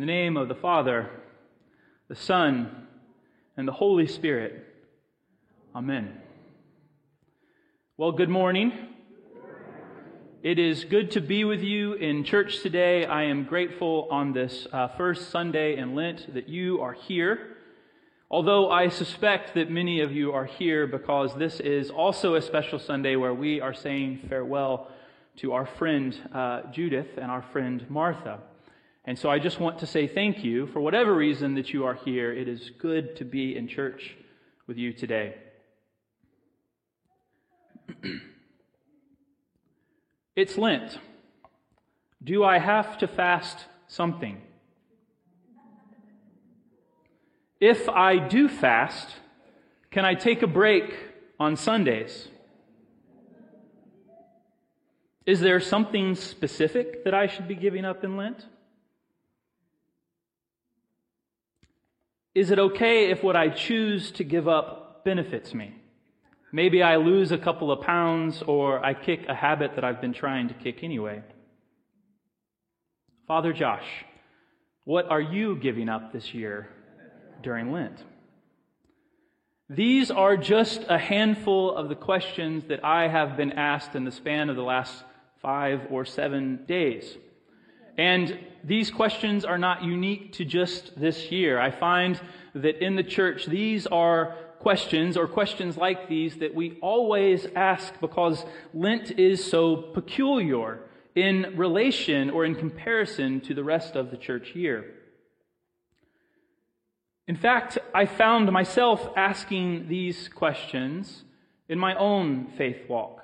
In the name of the Father, the Son, and the Holy Spirit. Amen. Well, good morning. It is good to be with you in church today. I am grateful on this uh, first Sunday in Lent that you are here. Although I suspect that many of you are here because this is also a special Sunday where we are saying farewell to our friend uh, Judith and our friend Martha. And so I just want to say thank you for whatever reason that you are here. It is good to be in church with you today. it's Lent. Do I have to fast something? If I do fast, can I take a break on Sundays? Is there something specific that I should be giving up in Lent? Is it okay if what I choose to give up benefits me? Maybe I lose a couple of pounds or I kick a habit that I've been trying to kick anyway. Father Josh, what are you giving up this year during Lent? These are just a handful of the questions that I have been asked in the span of the last five or seven days. And these questions are not unique to just this year. I find that in the church, these are questions or questions like these that we always ask because Lent is so peculiar in relation or in comparison to the rest of the church year. In fact, I found myself asking these questions in my own faith walk.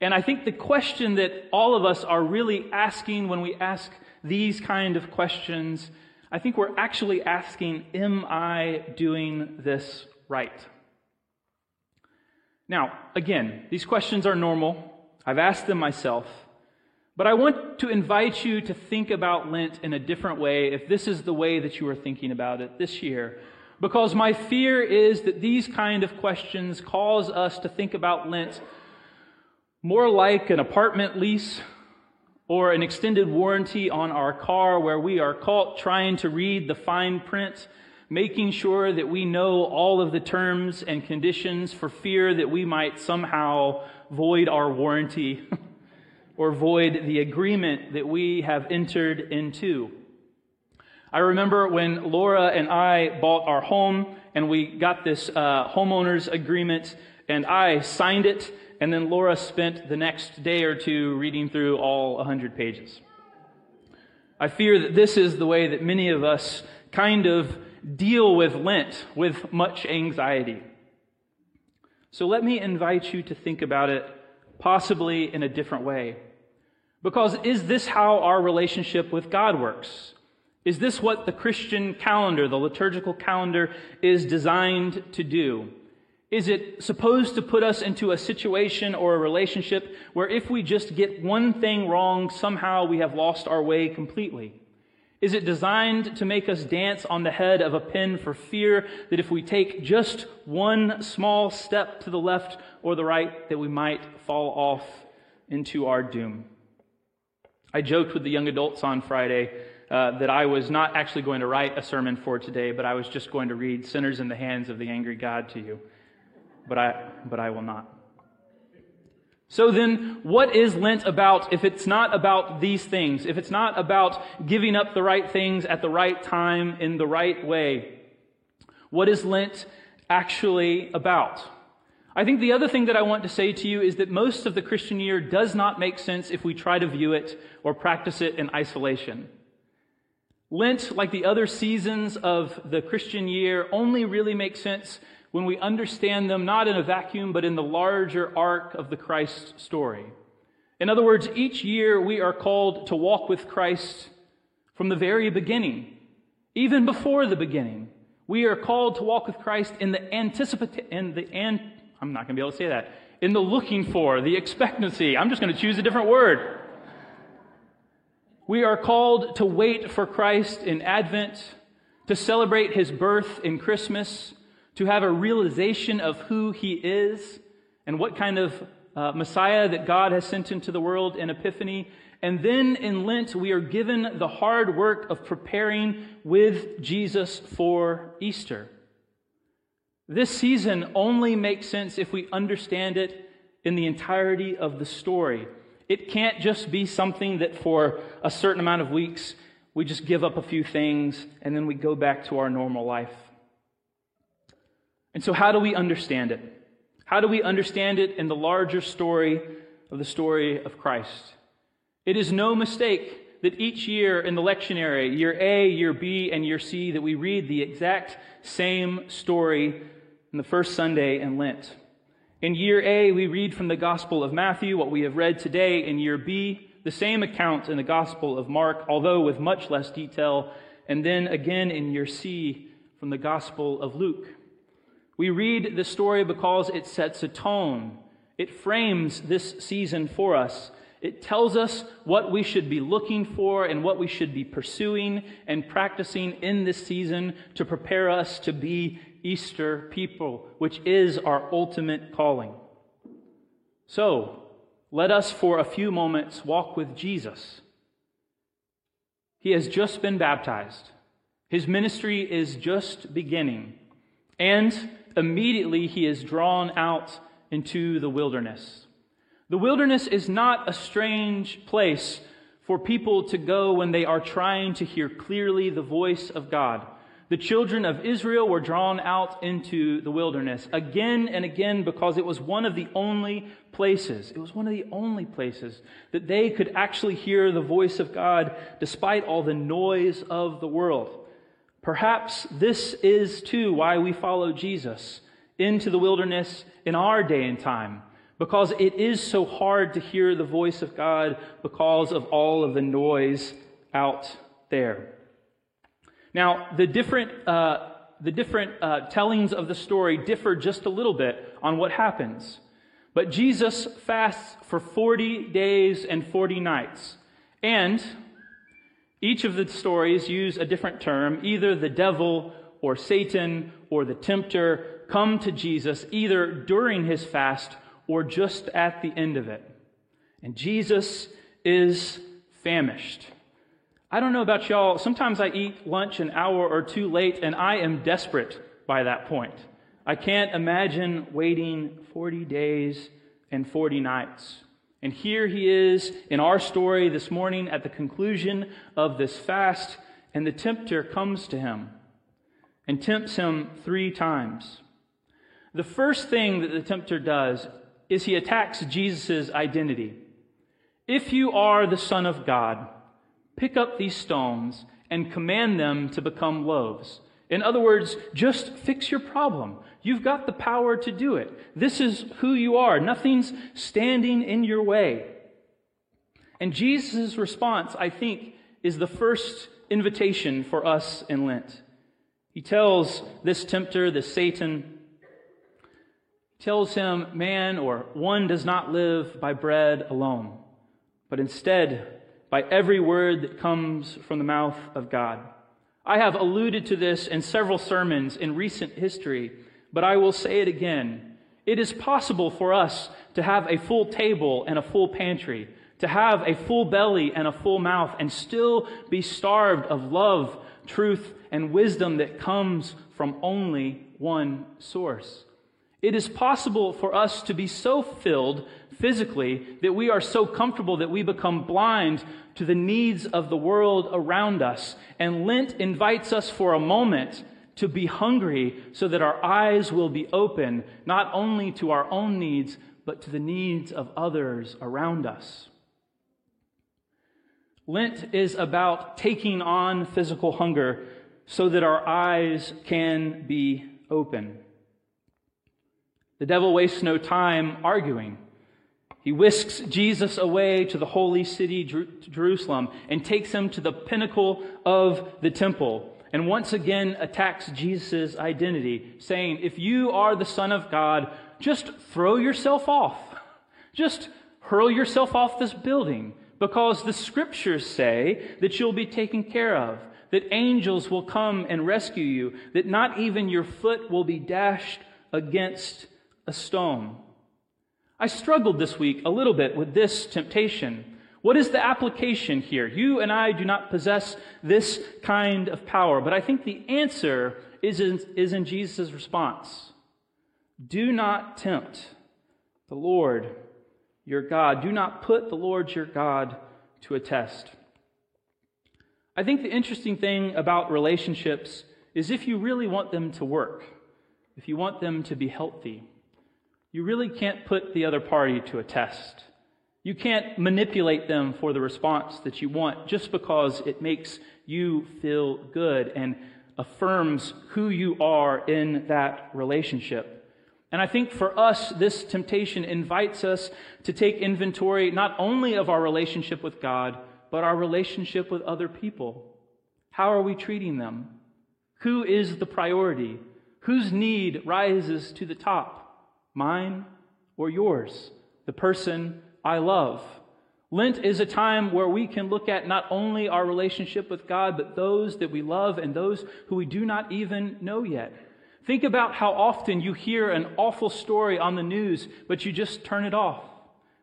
And I think the question that all of us are really asking when we ask these kind of questions, I think we're actually asking, Am I doing this right? Now, again, these questions are normal. I've asked them myself. But I want to invite you to think about Lent in a different way if this is the way that you are thinking about it this year. Because my fear is that these kind of questions cause us to think about Lent more like an apartment lease or an extended warranty on our car where we are caught trying to read the fine print, making sure that we know all of the terms and conditions for fear that we might somehow void our warranty or void the agreement that we have entered into. I remember when Laura and I bought our home and we got this uh, homeowner's agreement and I signed it and then Laura spent the next day or two reading through all 100 pages. I fear that this is the way that many of us kind of deal with Lent with much anxiety. So let me invite you to think about it possibly in a different way. Because is this how our relationship with God works? Is this what the Christian calendar, the liturgical calendar, is designed to do? Is it supposed to put us into a situation or a relationship where if we just get one thing wrong, somehow we have lost our way completely? Is it designed to make us dance on the head of a pin for fear that if we take just one small step to the left or the right, that we might fall off into our doom? I joked with the young adults on Friday uh, that I was not actually going to write a sermon for today, but I was just going to read Sinners in the Hands of the Angry God to you but I, but I will not. So then, what is Lent about if it's not about these things? If it's not about giving up the right things at the right time in the right way? What is Lent actually about? I think the other thing that I want to say to you is that most of the Christian year does not make sense if we try to view it or practice it in isolation. Lent, like the other seasons of the Christian year, only really makes sense when we understand them not in a vacuum, but in the larger arc of the Christ story. In other words, each year we are called to walk with Christ from the very beginning, even before the beginning. We are called to walk with Christ in the anticipate, in the an, I'm not going to be able to say that, in the looking for, the expectancy. I'm just going to choose a different word. We are called to wait for Christ in Advent, to celebrate his birth in Christmas, to have a realization of who he is and what kind of uh, Messiah that God has sent into the world in Epiphany, And then in Lent, we are given the hard work of preparing with Jesus for Easter. This season only makes sense if we understand it in the entirety of the story. It can't just be something that for a certain amount of weeks we just give up a few things and then we go back to our normal life. And so, how do we understand it? How do we understand it in the larger story of the story of Christ? It is no mistake that each year in the lectionary, year A, year B, and year C, that we read the exact same story in the first Sunday in Lent. In year A, we read from the Gospel of Matthew what we have read today. In year B, the same account in the Gospel of Mark, although with much less detail. And then again in year C, from the Gospel of Luke. We read the story because it sets a tone. It frames this season for us. It tells us what we should be looking for and what we should be pursuing and practicing in this season to prepare us to be Easter people, which is our ultimate calling. So, let us for a few moments walk with Jesus. He has just been baptized. His ministry is just beginning. And immediately he is drawn out into the wilderness. The wilderness is not a strange place for people to go when they are trying to hear clearly the voice of God. The children of Israel were drawn out into the wilderness again and again because it was one of the only places, it was one of the only places that they could actually hear the voice of God despite all the noise of the world. Perhaps this is too why we follow Jesus into the wilderness in our day and time, because it is so hard to hear the voice of God because of all of the noise out there. Now, the different, uh, the different uh, tellings of the story differ just a little bit on what happens. But Jesus fasts for 40 days and 40 nights. And each of the stories use a different term. Either the devil or Satan or the tempter come to Jesus either during his fast or just at the end of it. And Jesus is famished. I don't know about y'all. Sometimes I eat lunch an hour or two late and I am desperate by that point. I can't imagine waiting 40 days and 40 nights. And here he is in our story this morning at the conclusion of this fast, and the tempter comes to him and tempts him three times. The first thing that the tempter does is he attacks Jesus' identity. If you are the Son of God, pick up these stones and command them to become loaves. In other words, just fix your problem. You've got the power to do it. This is who you are. Nothing's standing in your way. And Jesus' response, I think, is the first invitation for us in Lent. He tells this tempter, this Satan, tells him, man or one does not live by bread alone, but instead by every word that comes from the mouth of God. I have alluded to this in several sermons in recent history, but I will say it again. It is possible for us to have a full table and a full pantry, to have a full belly and a full mouth, and still be starved of love, truth, and wisdom that comes from only one source. It is possible for us to be so filled physically that we are so comfortable that we become blind to the needs of the world around us. And Lent invites us for a moment to be hungry so that our eyes will be open, not only to our own needs, but to the needs of others around us. Lent is about taking on physical hunger so that our eyes can be open. The devil wastes no time arguing. He whisks Jesus away to the holy city, Jerusalem, and takes him to the pinnacle of the temple, and once again attacks Jesus' identity, saying, If you are the Son of God, just throw yourself off. Just hurl yourself off this building, because the scriptures say that you'll be taken care of, that angels will come and rescue you, that not even your foot will be dashed against a stone. I struggled this week a little bit with this temptation. What is the application here? You and I do not possess this kind of power, but I think the answer is in, is in Jesus' response. Do not tempt the Lord your God. Do not put the Lord your God to a test. I think the interesting thing about relationships is if you really want them to work, if you want them to be healthy, you really can't put the other party to a test. You can't manipulate them for the response that you want just because it makes you feel good and affirms who you are in that relationship. And I think for us, this temptation invites us to take inventory not only of our relationship with God, but our relationship with other people. How are we treating them? Who is the priority? Whose need rises to the top? Mine or yours? The person I love. Lent is a time where we can look at not only our relationship with God, but those that we love and those who we do not even know yet. Think about how often you hear an awful story on the news, but you just turn it off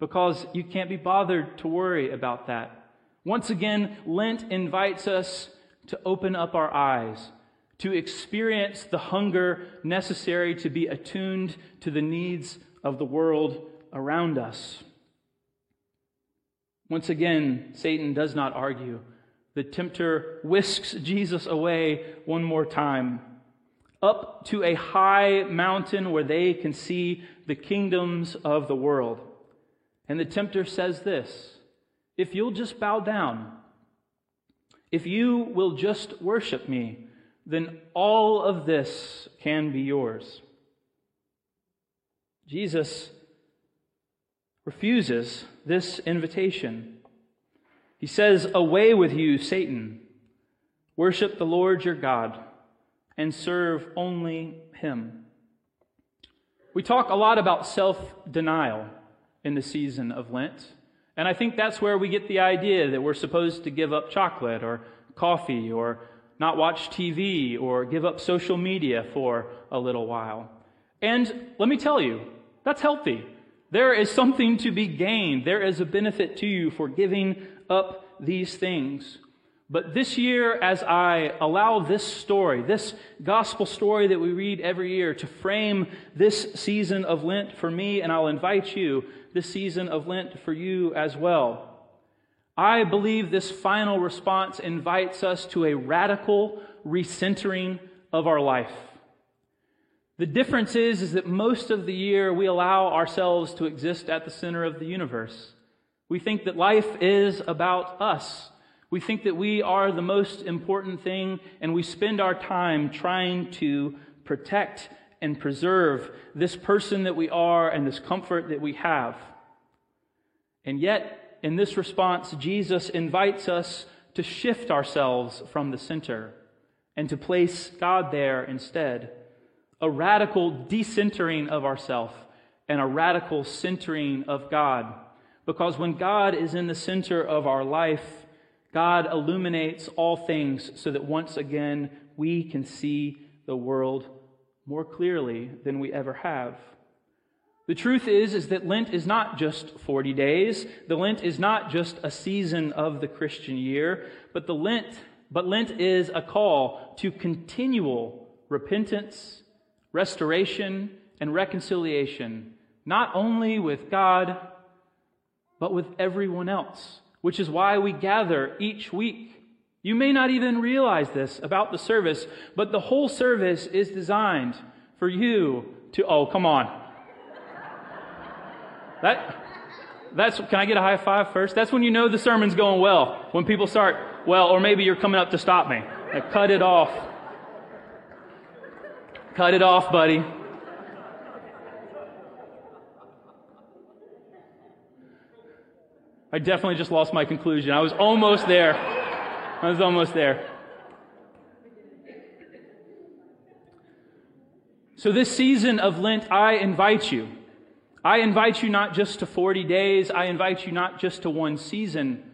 because you can't be bothered to worry about that. Once again, Lent invites us to open up our eyes, to experience the hunger necessary to be attuned to the needs of the world around us. Once again, Satan does not argue. The tempter whisks Jesus away one more time up to a high mountain where they can see the kingdoms of the world. And the tempter says this If you'll just bow down, if you will just worship me, then all of this can be yours. Jesus refuses this invitation. He says, Away with you, Satan. Worship the Lord your God and serve only Him. We talk a lot about self denial in the season of Lent, and I think that's where we get the idea that we're supposed to give up chocolate or coffee or not watch TV or give up social media for a little while. And let me tell you, that's healthy. There is something to be gained. There is a benefit to you for giving up these things. But this year, as I allow this story, this gospel story that we read every year, to frame this season of Lent for me, and I'll invite you this season of Lent for you as well. I believe this final response invites us to a radical recentering of our life. The difference is, is that most of the year we allow ourselves to exist at the center of the universe. We think that life is about us. We think that we are the most important thing, and we spend our time trying to protect and preserve this person that we are and this comfort that we have. And yet, in this response, Jesus invites us to shift ourselves from the center and to place God there instead. A radical decentering of ourself and a radical centering of God. Because when God is in the center of our life, God illuminates all things so that once again we can see the world more clearly than we ever have. The truth is, is that Lent is not just 40 days. The Lent is not just a season of the Christian year, but the Lent, but Lent is a call to continual repentance, restoration, and reconciliation, not only with God, but with everyone else which is why we gather each week. You may not even realize this about the service, but the whole service is designed for you to, oh, come on. That, that's, can I get a high five first? That's when you know the sermon's going well. When people start, well, or maybe you're coming up to stop me. Like, cut it off. Cut it off, buddy. I definitely just lost my conclusion. I was almost there. I was almost there. So, this season of Lent, I invite you. I invite you not just to 40 days, I invite you not just to one season,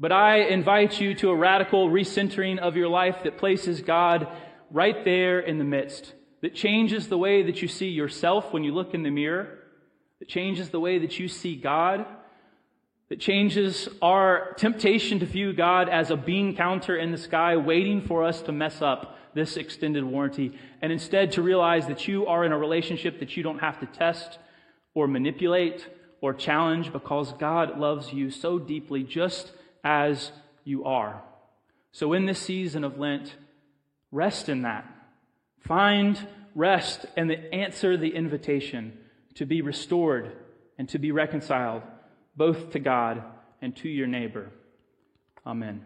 but I invite you to a radical recentering of your life that places God right there in the midst, that changes the way that you see yourself when you look in the mirror, that changes the way that you see God that changes our temptation to view God as a bean counter in the sky waiting for us to mess up this extended warranty, and instead to realize that you are in a relationship that you don't have to test or manipulate or challenge because God loves you so deeply just as you are. So in this season of Lent, rest in that. Find rest and answer the invitation to be restored and to be reconciled both to God and to your neighbor. Amen.